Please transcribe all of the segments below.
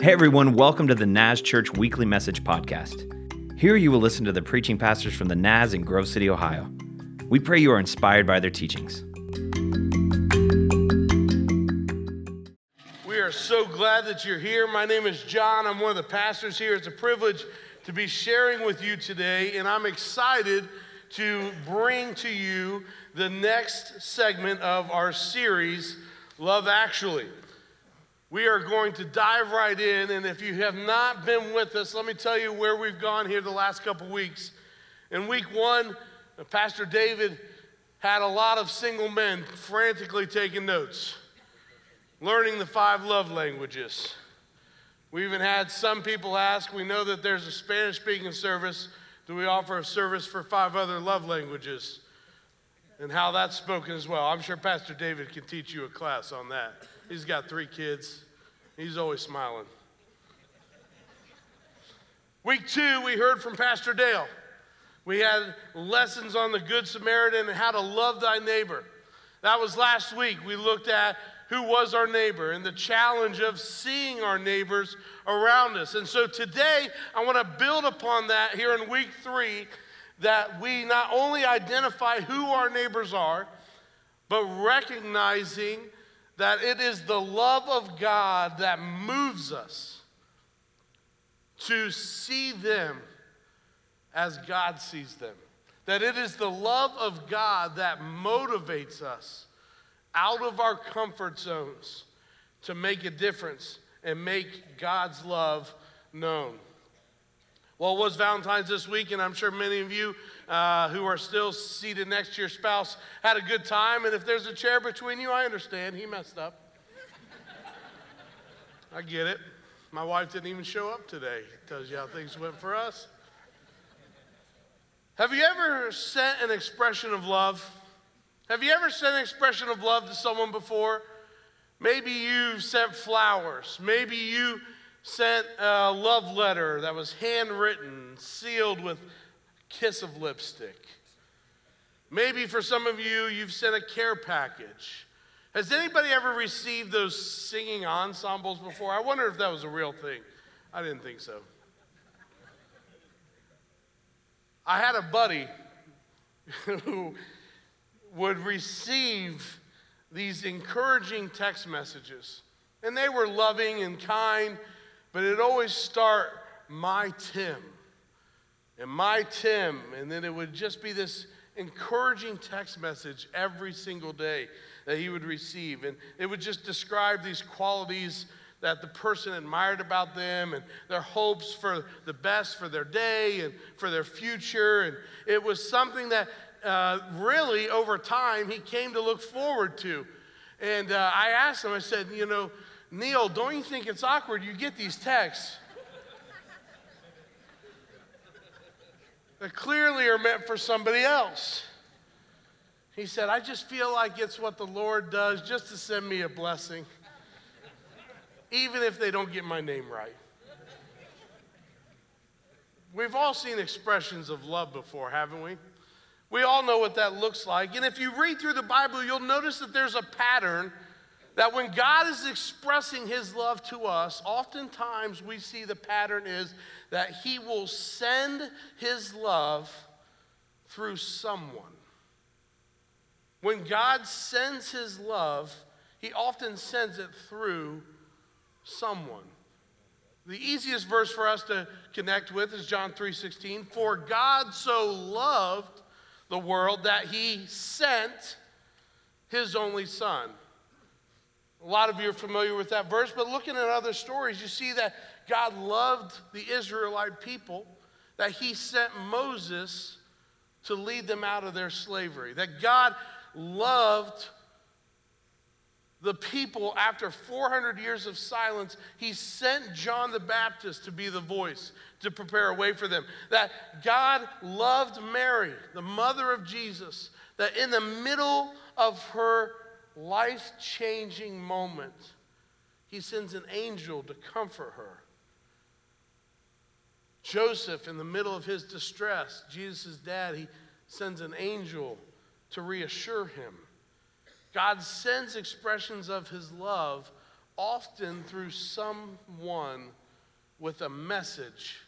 Hey everyone, welcome to the Naz Church Weekly Message Podcast. Here you will listen to the preaching pastors from the Naz in Grove City, Ohio. We pray you are inspired by their teachings. We are so glad that you're here. My name is John. I'm one of the pastors here. It's a privilege to be sharing with you today, and I'm excited to bring to you the next segment of our series, Love Actually. We are going to dive right in, and if you have not been with us, let me tell you where we've gone here the last couple weeks. In week one, Pastor David had a lot of single men frantically taking notes, learning the five love languages. We even had some people ask, we know that there's a Spanish speaking service. Do we offer a service for five other love languages? And how that's spoken as well. I'm sure Pastor David can teach you a class on that. He's got three kids. He's always smiling. Week two, we heard from Pastor Dale. We had lessons on the Good Samaritan and how to love thy neighbor. That was last week. We looked at who was our neighbor and the challenge of seeing our neighbors around us. And so today, I want to build upon that here in week three that we not only identify who our neighbors are, but recognizing that it is the love of God that moves us to see them as God sees them. That it is the love of God that motivates us out of our comfort zones to make a difference and make God's love known. Well, it was Valentine's this week, and I'm sure many of you uh, who are still seated next to your spouse had a good time. And if there's a chair between you, I understand. He messed up. I get it. My wife didn't even show up today. Tells you how things went for us. Have you ever sent an expression of love? Have you ever sent an expression of love to someone before? Maybe you sent flowers. Maybe you sent a love letter that was handwritten, sealed with kiss of lipstick. Maybe for some of you, you've sent a care package. Has anybody ever received those singing ensembles before? I wonder if that was a real thing. I didn't think so. I had a buddy who would receive these encouraging text messages, and they were loving and kind but it'd always start, my Tim. And my Tim. And then it would just be this encouraging text message every single day that he would receive. And it would just describe these qualities that the person admired about them and their hopes for the best for their day and for their future. And it was something that uh, really over time he came to look forward to. And uh, I asked him, I said, you know, Neil, don't you think it's awkward? You get these texts that clearly are meant for somebody else. He said, I just feel like it's what the Lord does just to send me a blessing, even if they don't get my name right. We've all seen expressions of love before, haven't we? We all know what that looks like. And if you read through the Bible, you'll notice that there's a pattern that when God is expressing his love to us, oftentimes we see the pattern is that he will send his love through someone. When God sends his love, he often sends it through someone. The easiest verse for us to connect with is John 3:16, "For God so loved the world that he sent his only son." A lot of you are familiar with that verse, but looking at other stories, you see that God loved the Israelite people, that He sent Moses to lead them out of their slavery, that God loved the people after 400 years of silence. He sent John the Baptist to be the voice to prepare a way for them, that God loved Mary, the mother of Jesus, that in the middle of her life changing moment, he sends an angel to comfort her. Joseph, in the middle of his distress, Jesus' dad, he sends an angel to reassure him. God sends expressions of his love often through someone with a message.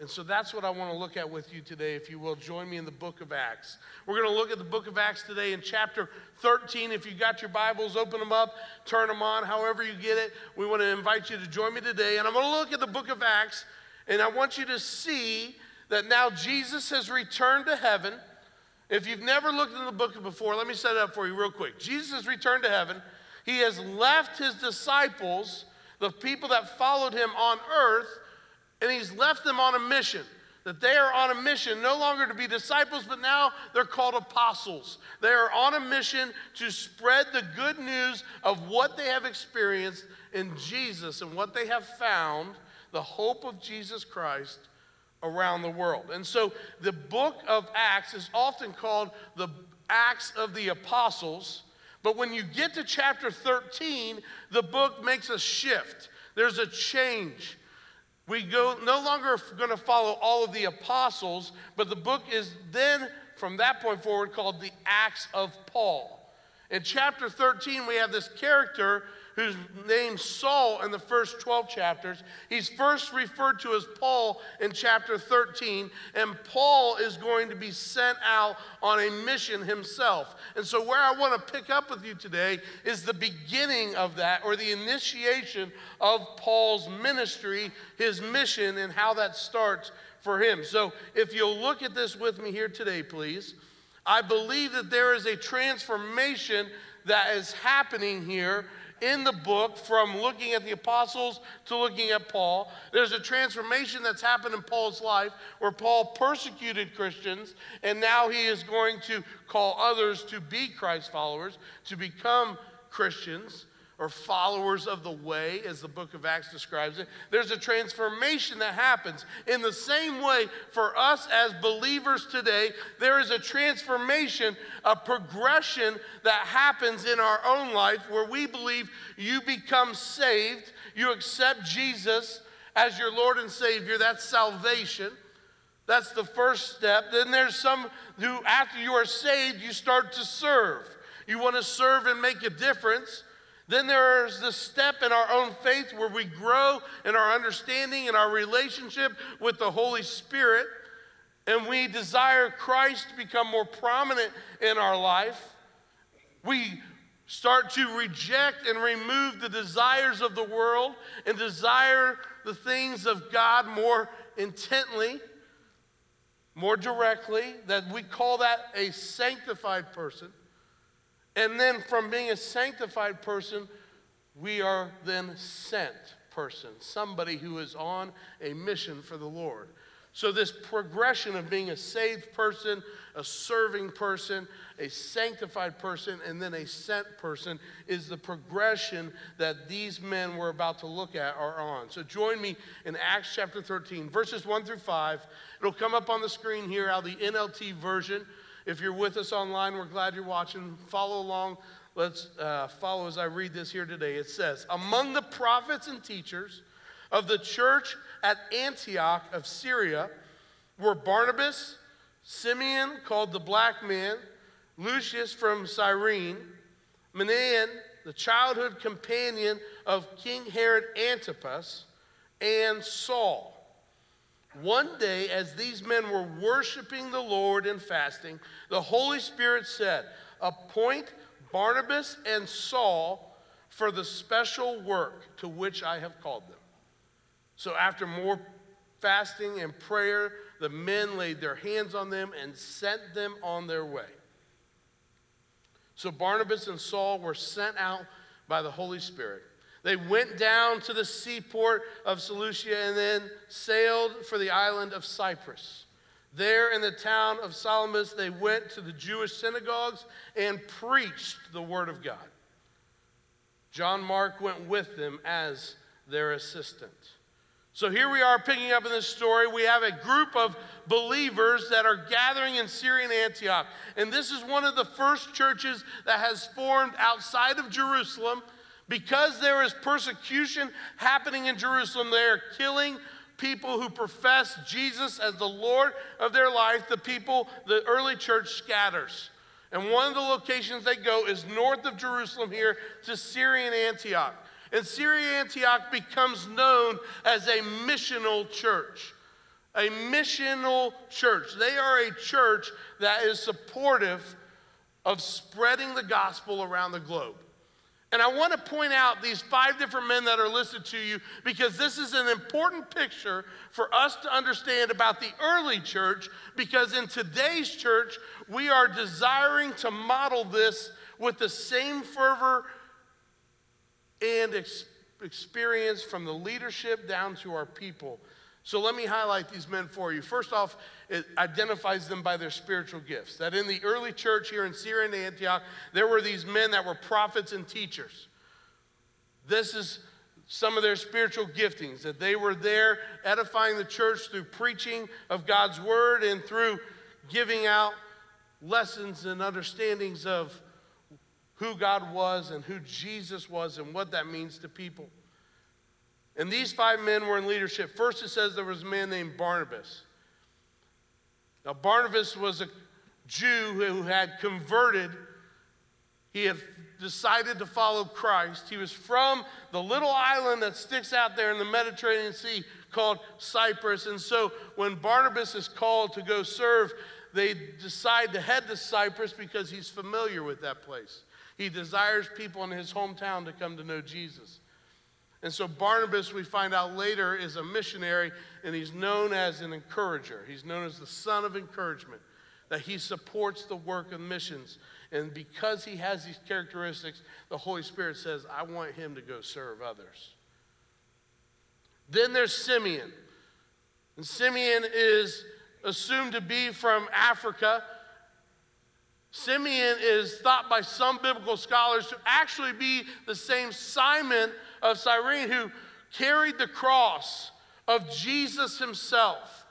And so that's what I want to look at with you today. If you will, join me in the book of Acts. We're going to look at the book of Acts today in chapter 13. If you got your Bibles, open them up, turn them on, however you get it. We want to invite you to join me today. And I'm going to look at the book of Acts, and I want you to see that now Jesus has returned to heaven. If you've never looked in the book before, let me set it up for you real quick. Jesus has returned to heaven. He has left his disciples, the people that followed him on earth, and he's left them on a mission. That they are on a mission no longer to be disciples, but now they're called apostles. They are on a mission to spread the good news of what they have experienced in Jesus and what they have found, the hope of Jesus Christ around the world. And so the book of Acts is often called the Acts of the Apostles. But when you get to chapter 13, the book makes a shift. There's a change. We go no longer going to follow all of the apostles, but the book is then from that point forward called the Acts of Paul. In chapter 13, we have this character who's named Saul in the first 12 chapters. He's first referred to as Paul in chapter 13, and Paul is going to be sent out on a mission himself. And so, where I want to pick up with you today is the beginning of that, or the initiation of Paul's ministry, his mission, and how that starts for him. So, if you'll look at this with me here today, please. I believe that there is a transformation that is happening here in the book from looking at the apostles to looking at Paul. There's a transformation that's happened in Paul's life where Paul persecuted Christians, and now he is going to call others to be Christ followers, to become Christians or followers of the way, as the book of Acts describes it. There's a transformation that happens. In the same way, for us as believers today, there is a transformation, a progression that happens in our own life where we believe you become saved, you accept Jesus as your Lord and Savior. That's salvation. That's the first step. Then there's some who, after you are saved, you start to serve. You want to serve and make a difference. Then there's the step in our own faith where we grow in our understanding and our relationship with the Holy Spirit, and we desire Christ to become more prominent in our life. We start to reject and remove the desires of the world and desire the things of God more intently, more directly, that we call that a sanctified person. And then from being a sanctified person, we are then sent person, somebody who is on a mission for the Lord. So, this progression of being a saved person, a serving person, a sanctified person, and then a sent person is the progression that these men we're about to look at are on. So, join me in Acts chapter 13, verses 1 through 5. It'll come up on the screen here out of the NLT version. If you're with us online, we're glad you're watching. Follow along. Let's uh, follow as I read this here today. It says, Among the prophets and teachers of the church at Antioch of Syria were Barnabas, Simeon, called the black man, Lucius from Cyrene, Manaen, the childhood companion of King Herod Antipas, and Saul. One day, as these men were worshiping the Lord and fasting, the Holy Spirit said, Appoint Barnabas and Saul for the special work to which I have called them. So, after more fasting and prayer, the men laid their hands on them and sent them on their way. So, Barnabas and Saul were sent out by the Holy Spirit. They went down to the seaport of Seleucia and then sailed for the island of Cyprus. There in the town of Salamis, they went to the Jewish synagogues and preached the word of God. John Mark went with them as their assistant. So here we are picking up in this story. We have a group of believers that are gathering in Syrian Antioch. And this is one of the first churches that has formed outside of Jerusalem because there is persecution happening in Jerusalem, they are killing people who profess Jesus as the Lord of their life. The people, the early church scatters. And one of the locations they go is north of Jerusalem here to Syrian Antioch. And Syria Antioch becomes known as a missional church. A missional church. They are a church that is supportive of spreading the gospel around the globe. And I want to point out these five different men that are listed to you because this is an important picture for us to understand about the early church. Because in today's church, we are desiring to model this with the same fervor and ex- experience from the leadership down to our people. So let me highlight these men for you. First off, it identifies them by their spiritual gifts. That in the early church here in Syria and Antioch, there were these men that were prophets and teachers. This is some of their spiritual giftings, that they were there edifying the church through preaching of God's word and through giving out lessons and understandings of who God was and who Jesus was and what that means to people. And these five men were in leadership. First, it says there was a man named Barnabas. Now, Barnabas was a Jew who had converted, he had decided to follow Christ. He was from the little island that sticks out there in the Mediterranean Sea called Cyprus. And so, when Barnabas is called to go serve, they decide to head to Cyprus because he's familiar with that place. He desires people in his hometown to come to know Jesus. And so Barnabas, we find out later, is a missionary and he's known as an encourager. He's known as the son of encouragement, that he supports the work of missions. And because he has these characteristics, the Holy Spirit says, I want him to go serve others. Then there's Simeon. And Simeon is assumed to be from Africa. Simeon is thought by some biblical scholars to actually be the same Simon of Cyrene who carried the cross of Jesus himself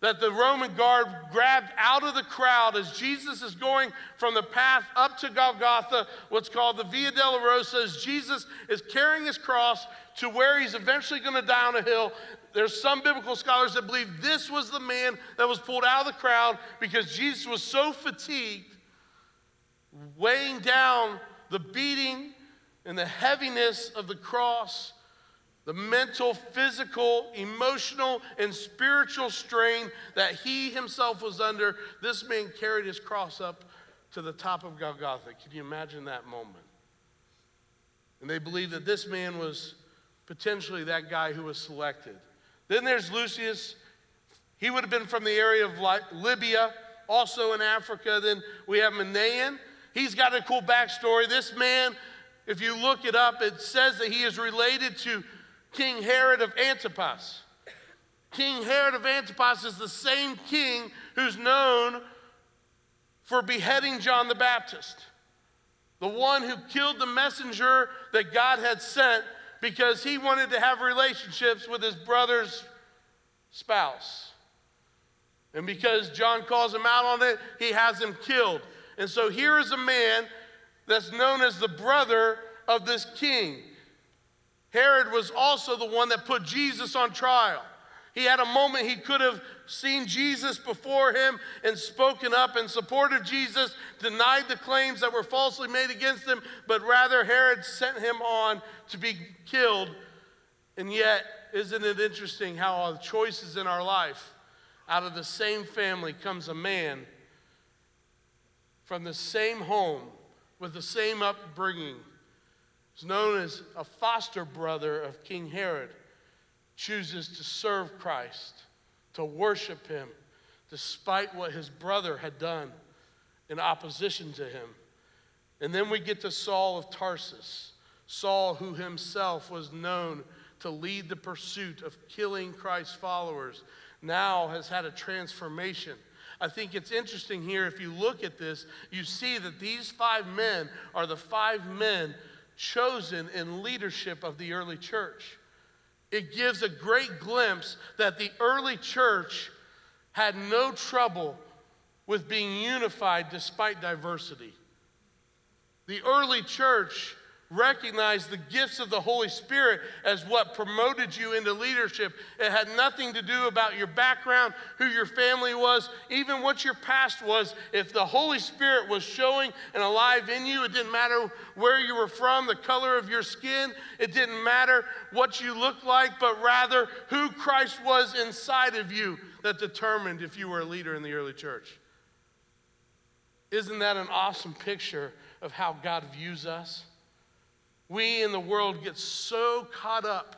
that the Roman guard grabbed out of the crowd as Jesus is going from the path up to Golgotha, what's called the Via Dolorosa, as Jesus is carrying his cross to where he's eventually going to die on a hill. There's some biblical scholars that believe this was the man that was pulled out of the crowd because Jesus was so fatigued, weighing down the beating and the heaviness of the cross, the mental, physical, emotional, and spiritual strain that he himself was under, this man carried his cross up to the top of Golgotha. Can you imagine that moment? And they believe that this man was potentially that guy who was selected. Then there's Lucius. He would have been from the area of Libya, also in Africa. Then we have Manaen. He's got a cool backstory. This man if you look it up, it says that he is related to King Herod of Antipas. King Herod of Antipas is the same king who's known for beheading John the Baptist, the one who killed the messenger that God had sent because he wanted to have relationships with his brother's spouse. And because John calls him out on it, he has him killed. And so here is a man that's known as the brother of this king. Herod was also the one that put Jesus on trial. He had a moment he could have seen Jesus before him and spoken up in support of Jesus, denied the claims that were falsely made against him, but rather Herod sent him on to be killed. And yet, isn't it interesting how the choices in our life, out of the same family comes a man from the same home with the same upbringing, is known as a foster brother of King Herod, chooses to serve Christ, to worship him, despite what his brother had done in opposition to him. And then we get to Saul of Tarsus, Saul, who himself was known to lead the pursuit of killing Christ's followers, now has had a transformation. I think it's interesting here, if you look at this, you see that these five men are the five men chosen in leadership of the early church. It gives a great glimpse that the early church had no trouble with being unified despite diversity. The early church recognize the gifts of the Holy Spirit as what promoted you into leadership. It had nothing to do about your background, who your family was, even what your past was. If the Holy Spirit was showing and alive in you, it didn't matter where you were from, the color of your skin, it didn't matter what you looked like, but rather who Christ was inside of you that determined if you were a leader in the early church. Isn't that an awesome picture of how God views us? We in the world get so caught up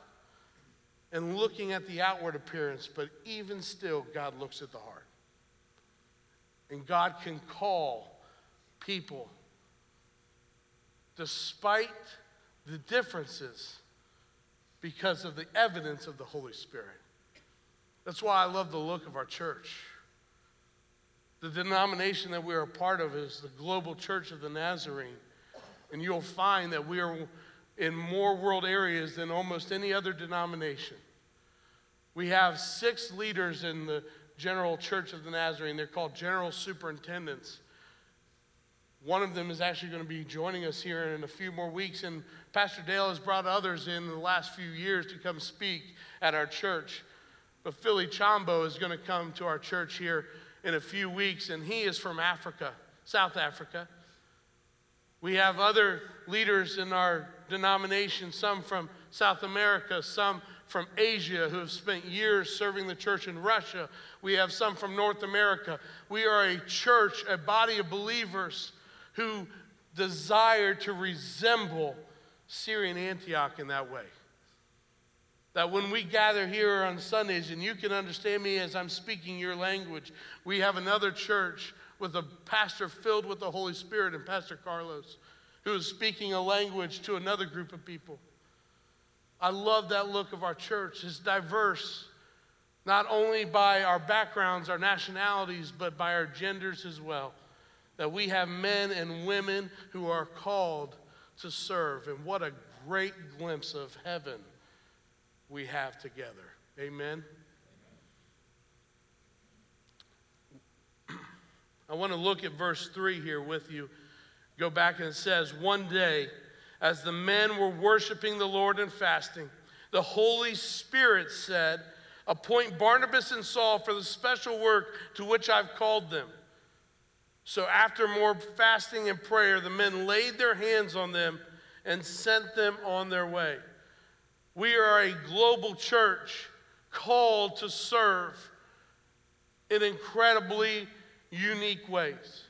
in looking at the outward appearance, but even still, God looks at the heart. And God can call people, despite the differences, because of the evidence of the Holy Spirit. That's why I love the look of our church. The denomination that we are a part of is the Global Church of the Nazarene. And you'll find that we are in more world areas than almost any other denomination. We have six leaders in the General Church of the Nazarene. They're called general superintendents. One of them is actually going to be joining us here in a few more weeks. And Pastor Dale has brought others in the last few years to come speak at our church. But Philly Chambo is going to come to our church here in a few weeks, and he is from Africa, South Africa. We have other leaders in our denomination, some from South America, some from Asia who have spent years serving the church in Russia. We have some from North America. We are a church, a body of believers who desire to resemble Syrian Antioch in that way. That when we gather here on Sundays, and you can understand me as I'm speaking your language, we have another church with a pastor filled with the Holy Spirit and Pastor Carlos, who is speaking a language to another group of people. I love that look of our church. It's diverse, not only by our backgrounds, our nationalities, but by our genders as well. That we have men and women who are called to serve. And what a great glimpse of heaven we have together. Amen. I want to look at verse 3 here with you. Go back and it says, One day, as the men were worshiping the Lord and fasting, the Holy Spirit said, Appoint Barnabas and Saul for the special work to which I've called them. So after more fasting and prayer, the men laid their hands on them and sent them on their way. We are a global church called to serve in incredibly unique ways.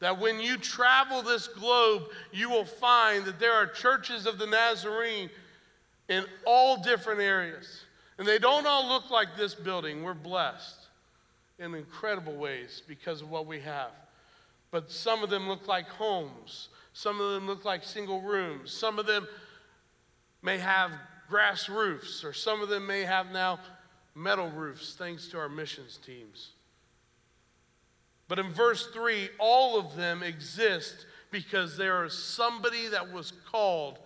That when you travel this globe, you will find that there are churches of the Nazarene in all different areas. And they don't all look like this building. We're blessed in incredible ways because of what we have. But some of them look like homes, some of them look like single rooms, some of them may have grass roofs, or some of them may have now metal roofs thanks to our missions teams. But in verse 3, all of them exist because there is somebody that was called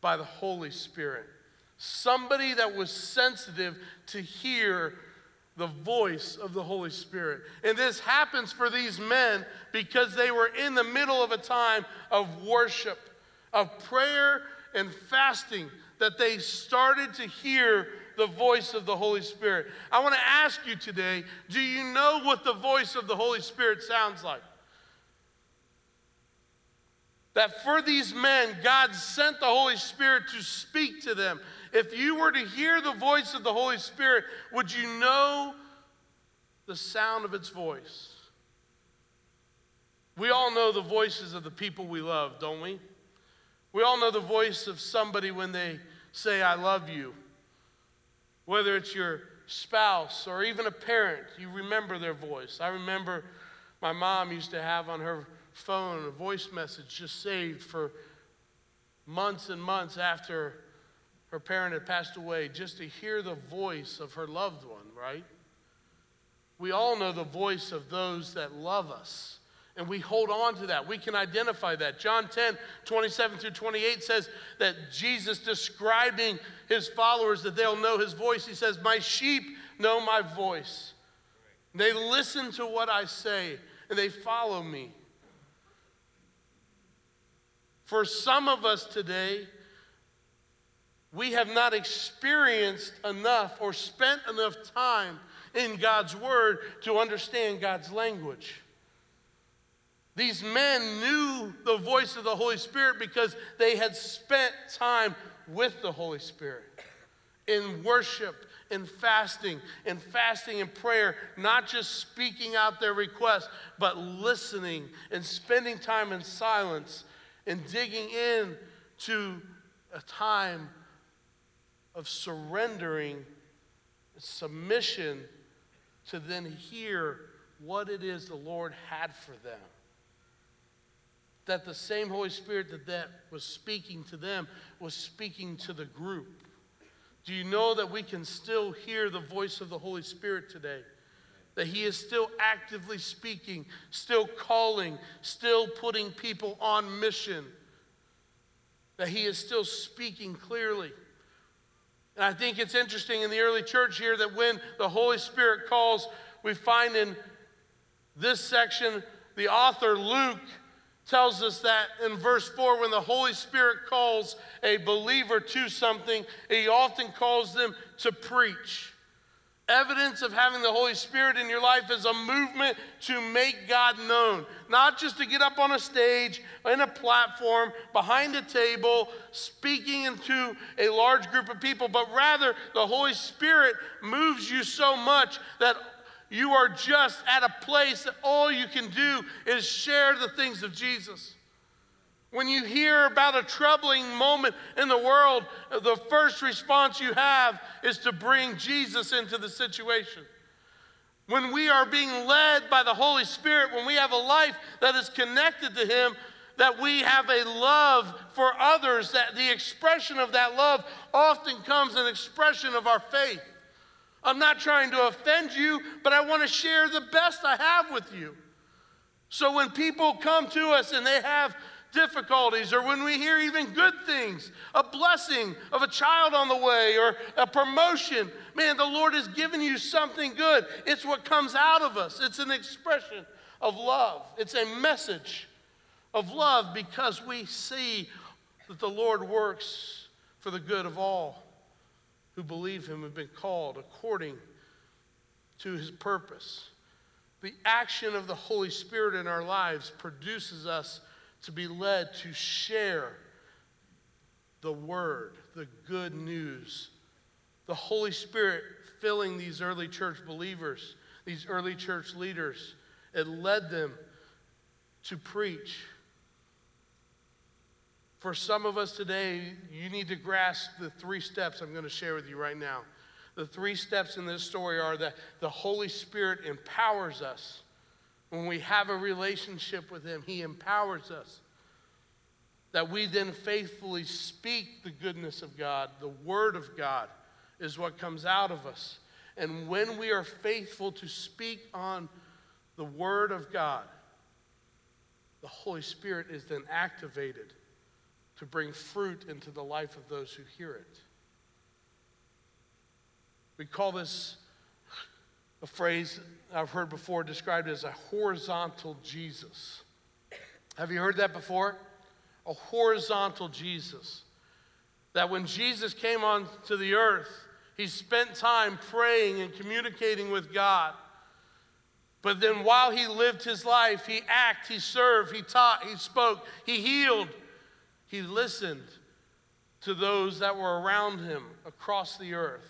by the Holy Spirit, somebody that was sensitive to hear the voice of the Holy Spirit. And this happens for these men because they were in the middle of a time of worship, of prayer and fasting, that they started to hear the voice of the Holy Spirit. I want to ask you today do you know what the voice of the Holy Spirit sounds like? That for these men, God sent the Holy Spirit to speak to them. If you were to hear the voice of the Holy Spirit, would you know the sound of its voice? We all know the voices of the people we love, don't we? We all know the voice of somebody when they say, I love you. Whether it's your spouse or even a parent, you remember their voice. I remember my mom used to have on her phone a voice message just saved for months and months after her parent had passed away, just to hear the voice of her loved one, right? We all know the voice of those that love us. And we hold on to that. We can identify that. John 10, 27 through 28 says that Jesus describing his followers that they'll know his voice. He says, My sheep know my voice. They listen to what I say and they follow me. For some of us today, we have not experienced enough or spent enough time in God's Word to understand God's language. These men knew the voice of the Holy Spirit because they had spent time with the Holy Spirit in worship, in fasting, in fasting and prayer, not just speaking out their requests, but listening and spending time in silence and digging in to a time of surrendering, submission to then hear what it is the Lord had for them that the same Holy Spirit that, that was speaking to them was speaking to the group. Do you know that we can still hear the voice of the Holy Spirit today? That He is still actively speaking, still calling, still putting people on mission. That He is still speaking clearly. And I think it's interesting in the early church here that when the Holy Spirit calls, we find in this section the author Luke tells us that in verse 4 when the Holy Spirit calls a believer to something, he often calls them to preach. Evidence of having the Holy Spirit in your life is a movement to make God known, not just to get up on a stage, in a platform, behind a table, speaking into a large group of people, but rather the Holy Spirit moves you so much that you are just at a place that all you can do is share the things of Jesus. When you hear about a troubling moment in the world, the first response you have is to bring Jesus into the situation. When we are being led by the Holy Spirit, when we have a life that is connected to Him, that we have a love for others, that the expression of that love often comes an expression of our faith. I'm not trying to offend you, but I want to share the best I have with you. So when people come to us and they have difficulties, or when we hear even good things, a blessing of a child on the way, or a promotion, man, the Lord has given you something good. It's what comes out of us, it's an expression of love, it's a message of love because we see that the Lord works for the good of all who believe him have been called according to his purpose. The action of the Holy Spirit in our lives produces us to be led to share the word, the good news. The Holy Spirit filling these early church believers, these early church leaders, it led them to preach for some of us today, you need to grasp the three steps I'm going to share with you right now. The three steps in this story are that the Holy Spirit empowers us. When we have a relationship with Him, He empowers us. That we then faithfully speak the goodness of God, the Word of God is what comes out of us. And when we are faithful to speak on the Word of God, the Holy Spirit is then activated to bring fruit into the life of those who hear it. We call this a phrase I've heard before described as a horizontal Jesus. Have you heard that before? A horizontal Jesus. That when Jesus came onto the earth, he spent time praying and communicating with God. But then while he lived his life, he acted, he served, he taught, he spoke, he healed, he listened to those that were around him across the earth.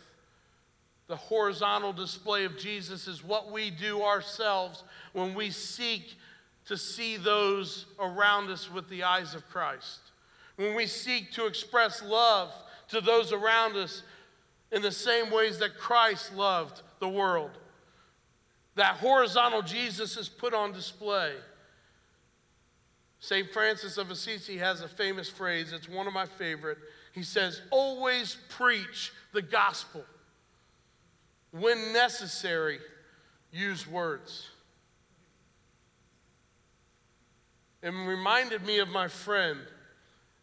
The horizontal display of Jesus is what we do ourselves when we seek to see those around us with the eyes of Christ. When we seek to express love to those around us in the same ways that Christ loved the world. That horizontal Jesus is put on display. St. Francis of Assisi has a famous phrase, it's one of my favorite. He says, Always preach the gospel. When necessary, use words. It reminded me of my friend,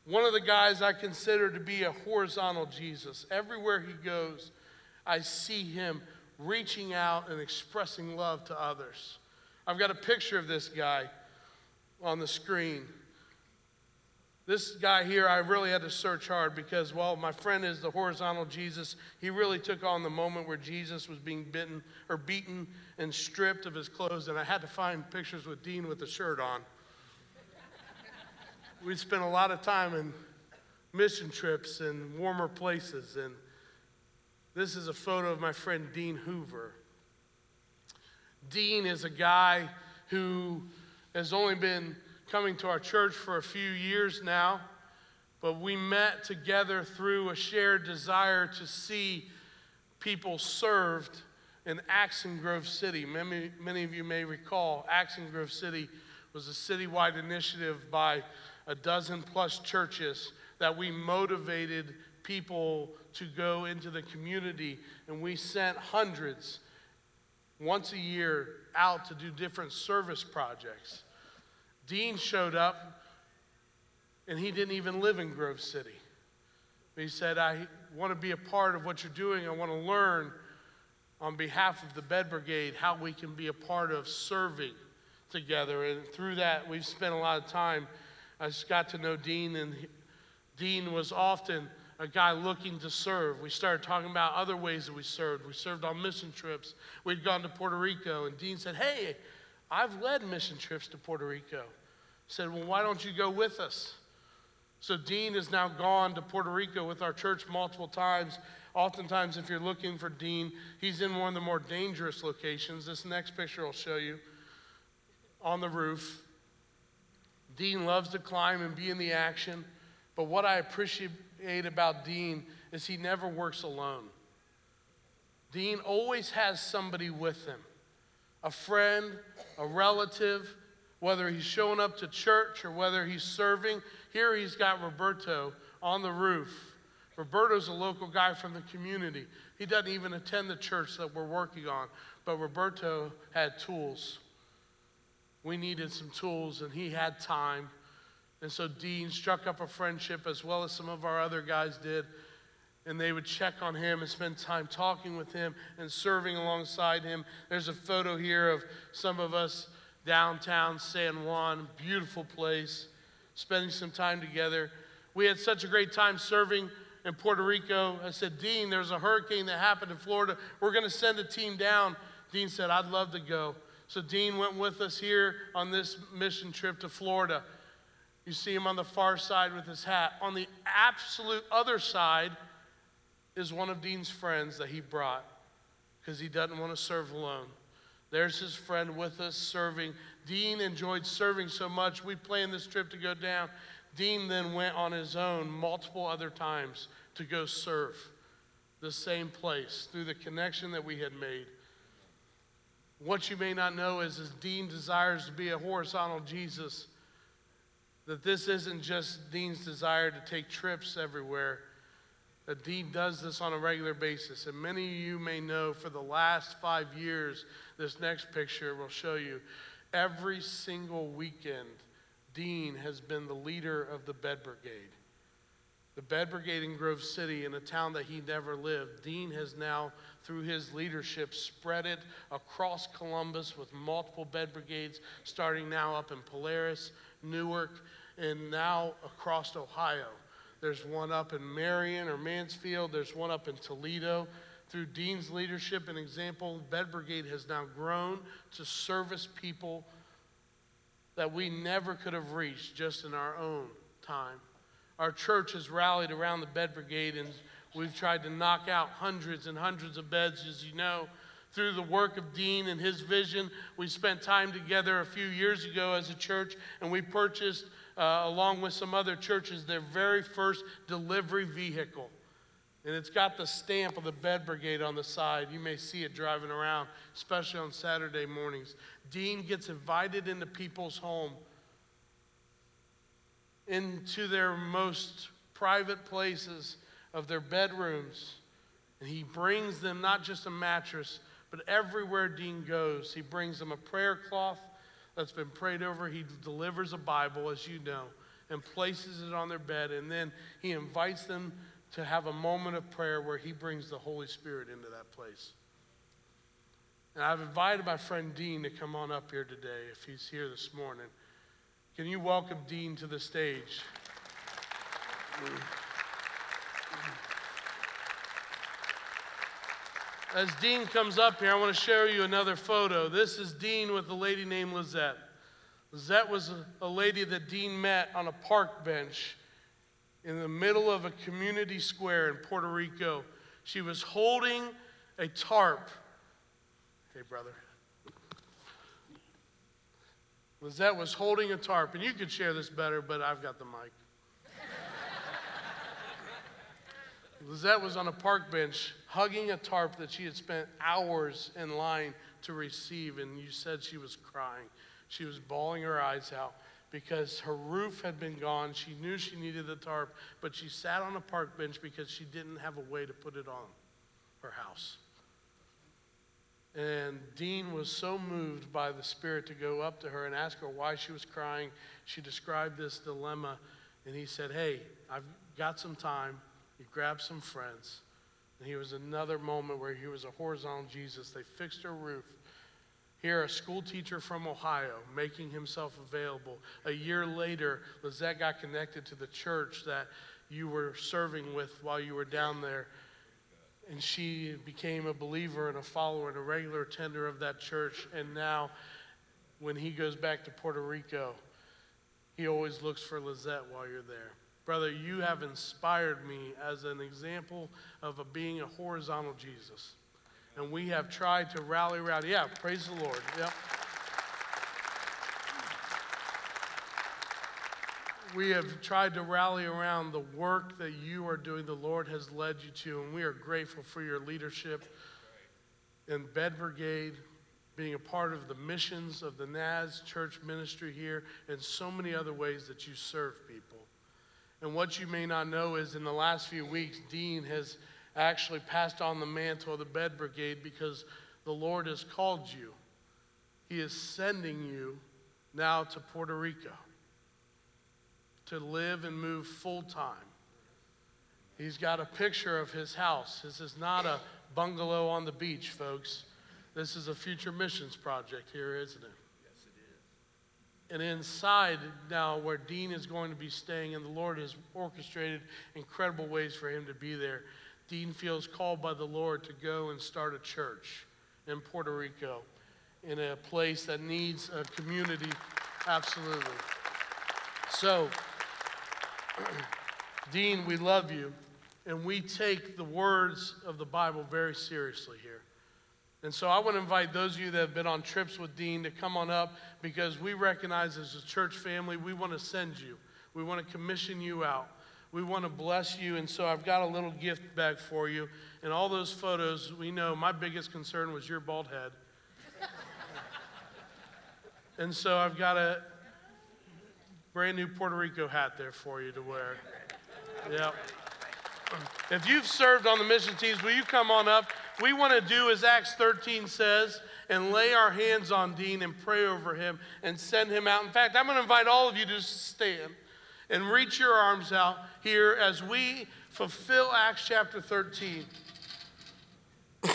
one of the guys I consider to be a horizontal Jesus. Everywhere he goes, I see him reaching out and expressing love to others. I've got a picture of this guy on the screen. This guy here, I really had to search hard because, well, my friend is the horizontal Jesus. He really took on the moment where Jesus was being bitten or beaten and stripped of his clothes, and I had to find pictures with Dean with the shirt on. we spent a lot of time in mission trips and warmer places, and this is a photo of my friend Dean Hoover. Dean is a guy who has only been coming to our church for a few years now, but we met together through a shared desire to see people served in Axon Grove City. Many, many of you may recall Axon Grove City was a citywide initiative by a dozen plus churches that we motivated people to go into the community, and we sent hundreds once a year out to do different service projects. Dean showed up and he didn't even live in Grove City. He said, I want to be a part of what you're doing. I want to learn on behalf of the Bed Brigade how we can be a part of serving together. And through that, we've spent a lot of time. I just got to know Dean, and Dean was often a guy looking to serve. We started talking about other ways that we served. We served on mission trips. We'd gone to Puerto Rico, and Dean said, Hey, I've led mission trips to Puerto Rico. Said, Well, why don't you go with us? So Dean has now gone to Puerto Rico with our church multiple times. Oftentimes, if you're looking for Dean, he's in one of the more dangerous locations. This next picture I'll show you on the roof. Dean loves to climb and be in the action, but what I appreciate about Dean is he never works alone. Dean always has somebody with him a friend, a relative, whether he's showing up to church or whether he's serving. Here he's got Roberto on the roof. Roberto's a local guy from the community. He doesn't even attend the church that we're working on, but Roberto had tools. We needed some tools, and he had time. And so Dean struck up a friendship as well as some of our other guys did and they would check on him and spend time talking with him and serving alongside him. There's a photo here of some of us downtown San Juan, beautiful place, spending some time together. We had such a great time serving in Puerto Rico. I said, Dean, there's a hurricane that happened in Florida. We're going to send a team down. Dean said, I'd love to go. So Dean went with us here on this mission trip to Florida. You see him on the far side with his hat. On the absolute other side, is one of Dean's friends that he brought because he doesn't want to serve alone. There's his friend with us serving. Dean enjoyed serving so much, we planned this trip to go down. Dean then went on his own multiple other times to go serve the same place through the connection that we had made. What you may not know is, as Dean desires to be a horizontal Jesus, that this isn't just Dean's desire to take trips everywhere that Dean does this on a regular basis. And many of you may know for the last five years, this next picture will show you every single weekend, Dean has been the leader of the Bed Brigade. The Bed Brigade in Grove City, in a town that he never lived, Dean has now, through his leadership, spread it across Columbus with multiple bed brigades, starting now up in Polaris, Newark, and now across Ohio. There's one up in Marion or Mansfield. There's one up in Toledo. Through Dean's leadership and example, Bed Brigade has now grown to service people that we never could have reached just in our own time. Our church has rallied around the Bed Brigade and we've tried to knock out hundreds and hundreds of beds, as you know. Through the work of Dean and his vision, we spent time together a few years ago as a church and we purchased uh, along with some other churches, their very first delivery vehicle. And it's got the stamp of the bed brigade on the side. You may see it driving around, especially on Saturday mornings. Dean gets invited into people's home, into their most private places of their bedrooms. And he brings them not just a mattress, but everywhere Dean goes, he brings them a prayer cloth that's been prayed over. He delivers a Bible, as you know, and places it on their bed. And then he invites them to have a moment of prayer where he brings the Holy Spirit into that place. And I've invited my friend Dean to come on up here today if he's here this morning. Can you welcome Dean to the stage? As Dean comes up here, I want to show you another photo. This is Dean with a lady named Lizette. Lizette was a, lady that Dean met on a park bench in the middle of a community square in Puerto Rico. She was holding a tarp. Hey, brother. Lizette was holding a tarp, and you could share this better, but I've got the mic. Lizette was on a park bench hugging a tarp that she had spent hours in line to receive, and you said she was crying. She was bawling her eyes out because her roof had been gone. She knew she needed the tarp, but she sat on a park bench because she didn't have a way to put it on her house. And Dean was so moved by the Spirit to go up to her and ask her why she was crying. She described this dilemma, and he said, Hey, I've got some time. You grab some friends. And he was another moment where he was a horizontal Jesus. They fixed a roof. Here, a school teacher from Ohio making himself available. A year later, Lizette got connected to the church that you were serving with while you were down there. And she became a believer and a follower and a regular attender of that church. And now, when he goes back to Puerto Rico, he always looks for Lizette while you're there. Brother, you have inspired me as an example of a being a horizontal Jesus. And we have tried to rally around. Yeah, praise the Lord. Yep. We have tried to rally around the work that you are doing, the Lord has led you to, and we are grateful for your leadership in Bed Brigade, being a part of the missions of the Naz church ministry here, and so many other ways that you serve people. And what you may not know is in the last few weeks, Dean has actually passed on the mantle of the bed brigade because the Lord has called you. He is sending you now to Puerto Rico to live and move full time. He's got a picture of his house. This is not a bungalow on the beach, folks. This is a future missions project here, isn't it? And inside now where Dean is going to be staying, and the Lord has orchestrated incredible ways for him to be there. Dean feels called by the Lord to go and start a church in Puerto Rico, in a place that needs a community. Absolutely. So, Dean, we love you, and we take the words of the Bible very seriously here. And so I want to invite those of you that have been on trips with Dean to come on up because we recognize as a church family, we want to send you. We want to commission you out. We want to bless you. And so I've got a little gift bag for you. And all those photos, we know my biggest concern was your bald head. and so I've got a brand new Puerto Rico hat there for you to wear. Yep. If you've served on the mission teams, will you come on up? We want to do as Acts 13 says and lay our hands on Dean and pray over him and send him out. In fact, I'm going to invite all of you to stand and reach your arms out here as we fulfill Acts chapter 13.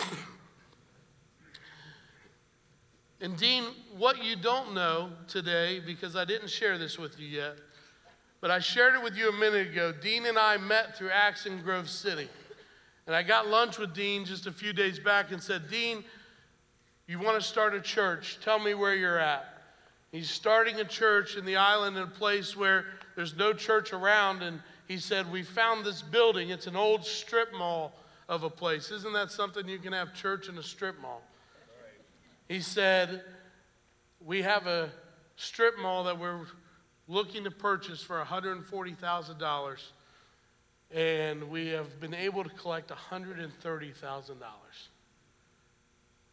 and Dean, what you don't know today, because I didn't share this with you yet, but I shared it with you a minute ago. Dean and I met through Acts in Grove City. And I got lunch with Dean just a few days back and said, Dean, you want to start a church? Tell me where you're at. He's starting a church in the island in a place where there's no church around. And he said, We found this building. It's an old strip mall of a place. Isn't that something you can have church in a strip mall? He said, We have a strip mall that we're looking to purchase for $140,000 and we have been able to collect $130,000.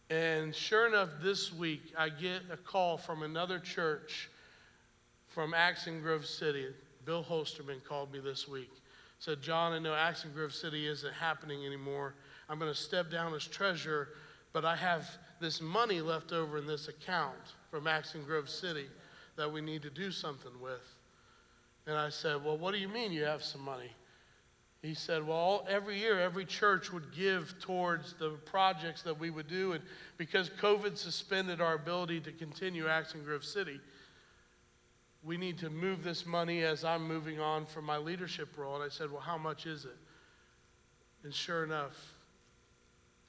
And sure enough, this week I get a call from another church from Acts in Grove City. Bill Holsterman called me this week. Said, John, I know Acts in Grove City isn't happening anymore. I'm going to step down as treasurer, but I have this money left over in this account from Acts in Grove City that we need to do something with. And I said, Well, what do you mean you have some money? He said, Well, every year, every church would give towards the projects that we would do. And because COVID suspended our ability to continue Acts in Grove City, we need to move this money as I'm moving on from my leadership role. And I said, Well, how much is it? And sure enough,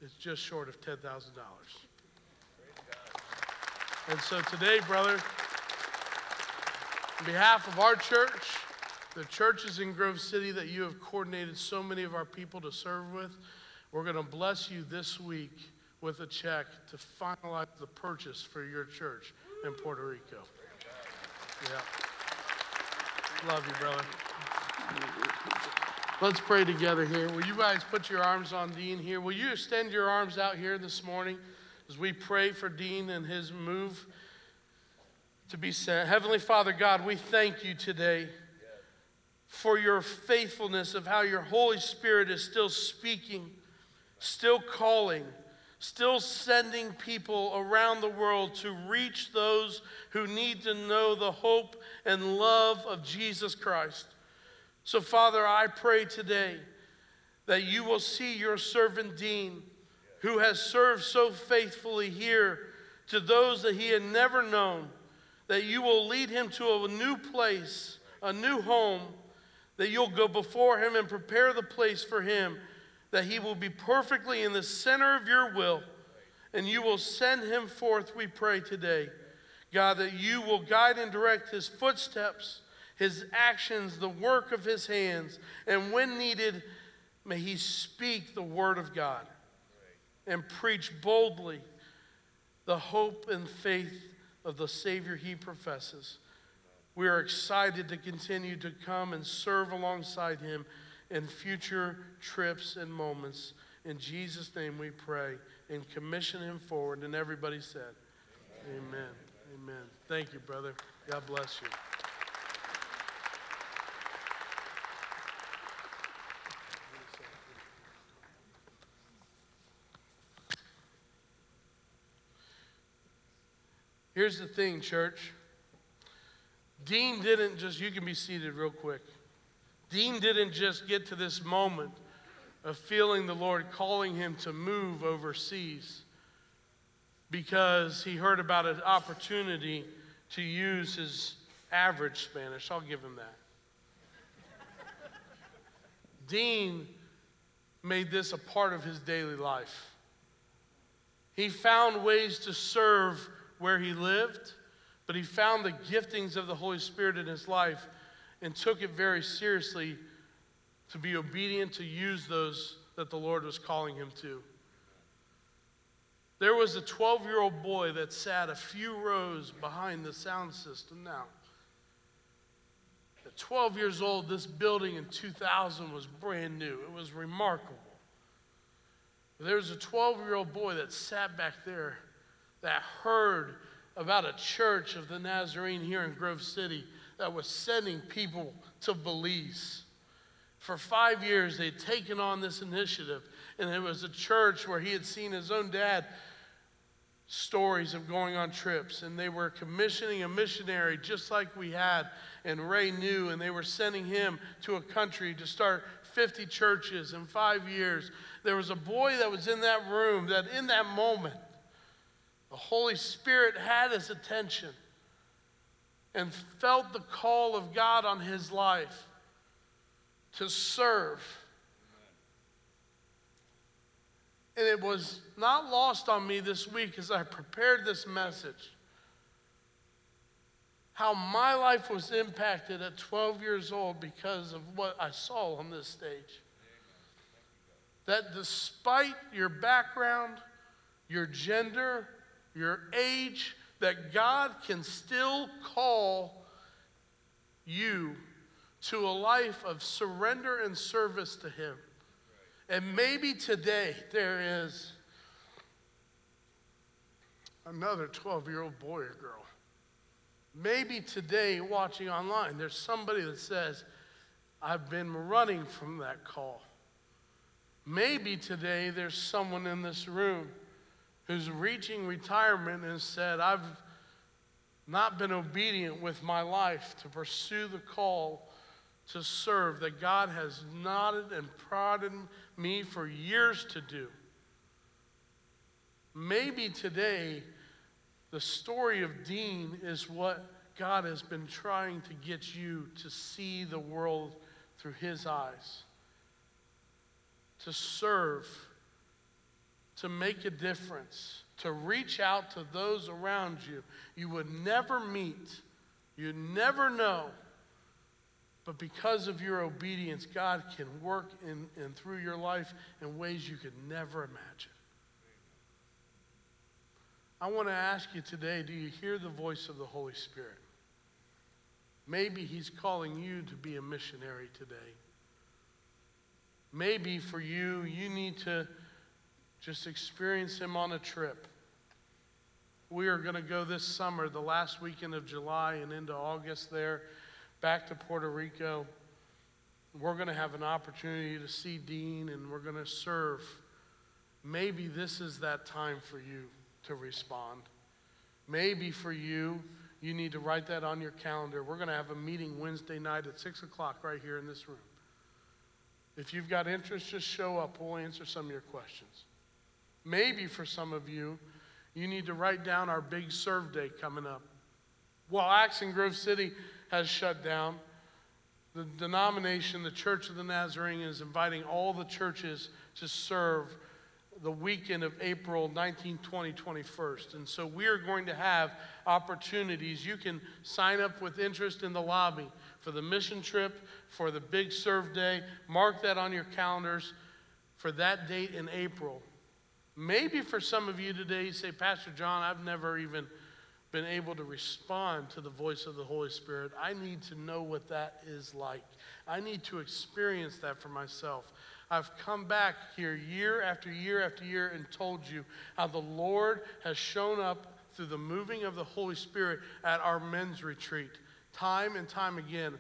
it's just short of $10,000. And so today, brother, on behalf of our church, the churches in Grove City that you have coordinated so many of our people to serve with, we're going to bless you this week with a check to finalize the purchase for your church in Puerto Rico. Yeah. Love you, brother. Let's pray together here. Will you guys put your arms on Dean here? Will you extend your arms out here this morning as we pray for Dean and his move to be sent? Heavenly Father God, we thank you today for your faithfulness of how your Holy Spirit is still speaking, still calling, still sending people around the world to reach those who need to know the hope and love of Jesus Christ. So, Father, I pray today that you will see your servant Dean, who has served so faithfully here to those that he had never known, that you will lead him to a new place, a new home that you'll go before him and prepare the place for him, that he will be perfectly in the center of your will, and you will send him forth, we pray today. God, that you will guide and direct his footsteps, his actions, the work of his hands, and when needed, may he speak the word of God and preach boldly the hope and faith of the Savior he professes. We are excited to continue to come and serve alongside him in future trips and moments. In Jesus' name we pray and commission him forward. And everybody said, Amen. Amen. Amen. Thank you, brother. God bless you. Here's the thing, church. Dean didn't just, you can be seated real quick. Dean didn't just get to this moment of feeling the Lord calling him to move overseas because he heard about an opportunity to use his average Spanish. I'll give him that. Dean made this a part of his daily life. He found ways to serve where he lived but he found the giftings of the Holy Spirit in his life and took it very seriously to be obedient to use those that the Lord was calling him to. There was a 12 year old boy that sat a few rows behind the sound system now. At 12 years old, this building in 2000 was brand new. It was remarkable. There was a 12 year old boy that sat back there that heard about a church of the Nazarene here in Grove City that was sending people to Belize. For five years, they'd taken on this initiative, and it was a church where he had seen his own dad stories of going on trips, and they were commissioning a missionary just like we had, and Ray knew, and they were sending him to a country to start 50 churches in five years. There was a boy that was in that room that in that moment the Holy Spirit had his attention and felt the call of God on his life to serve. And it was not lost on me this week as I prepared this message how my life was impacted at 12 years old because of what I saw on this stage. That despite your background, your gender, your age, that God can still call you to a life of surrender and service to Him. And maybe today there is another 12 year old boy or girl. Maybe today, watching online, there's somebody that says, I've been running from that call. Maybe today there's someone in this room who's reaching retirement and said, I've not been obedient with my life to pursue the call to serve that God has nodded and prodded me for years to do. Maybe today the story of Dean is what God has been trying to get you to see the world through His eyes, to serve, to make a difference, to reach out to those around you you would never meet, you never know. But because of your obedience, God can work in and through your life in ways you could never imagine. I want to ask you today do you hear the voice of the Holy Spirit? Maybe He's calling you to be a missionary today. Maybe for you, you need to just experience Him on a trip. We are going to go this summer, the last weekend of July and into August, there, back to Puerto Rico. We're going to have an opportunity to see Dean and we're going to serve. Maybe this is that time for you to respond. Maybe for you, you need to write that on your calendar. We're going to have a meeting Wednesday night at 6 o'clock right here in this room. If you've got interest, just show up. We'll answer some of your questions. Maybe for some of you, you need to write down our big serve day coming up. While in Grove City has shut down, the denomination, the Church of the Nazarene, is inviting all the churches to serve the weekend of April 19, 20, 21st. And so we are going to have opportunities. You can sign up with interest in the lobby for the mission trip, for the big serve day. Mark that on your calendars for that date in April. Maybe for some of you today, you say, Pastor John, I've never even been able to respond to the voice of the Holy Spirit. I need to know what that is like. I need to experience that for myself. I've come back here year after year after year and told you how the Lord has shown up through the moving of the Holy Spirit at our men's retreat. Time and time again,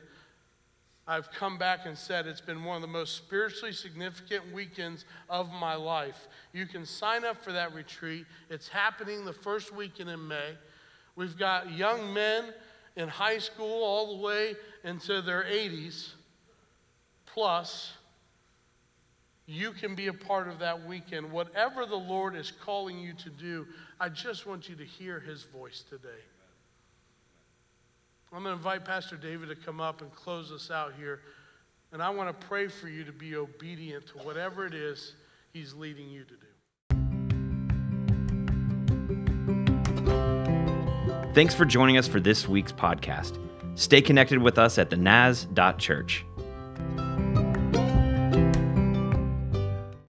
I've come back and said it's been one of the most spiritually significant weekends of my life. You can sign up for that retreat. It's happening the first weekend in May. We've got young men in high school all the way into their 80s plus you can be a part of that weekend. Whatever the Lord is calling you to do, I just want you to hear his voice today. I'm going to invite Pastor David to come up and close us out here. And I want to pray for you to be obedient to whatever it is he's leading you to do. Thanks for joining us for this week's podcast. Stay connected with us at the Naz.church.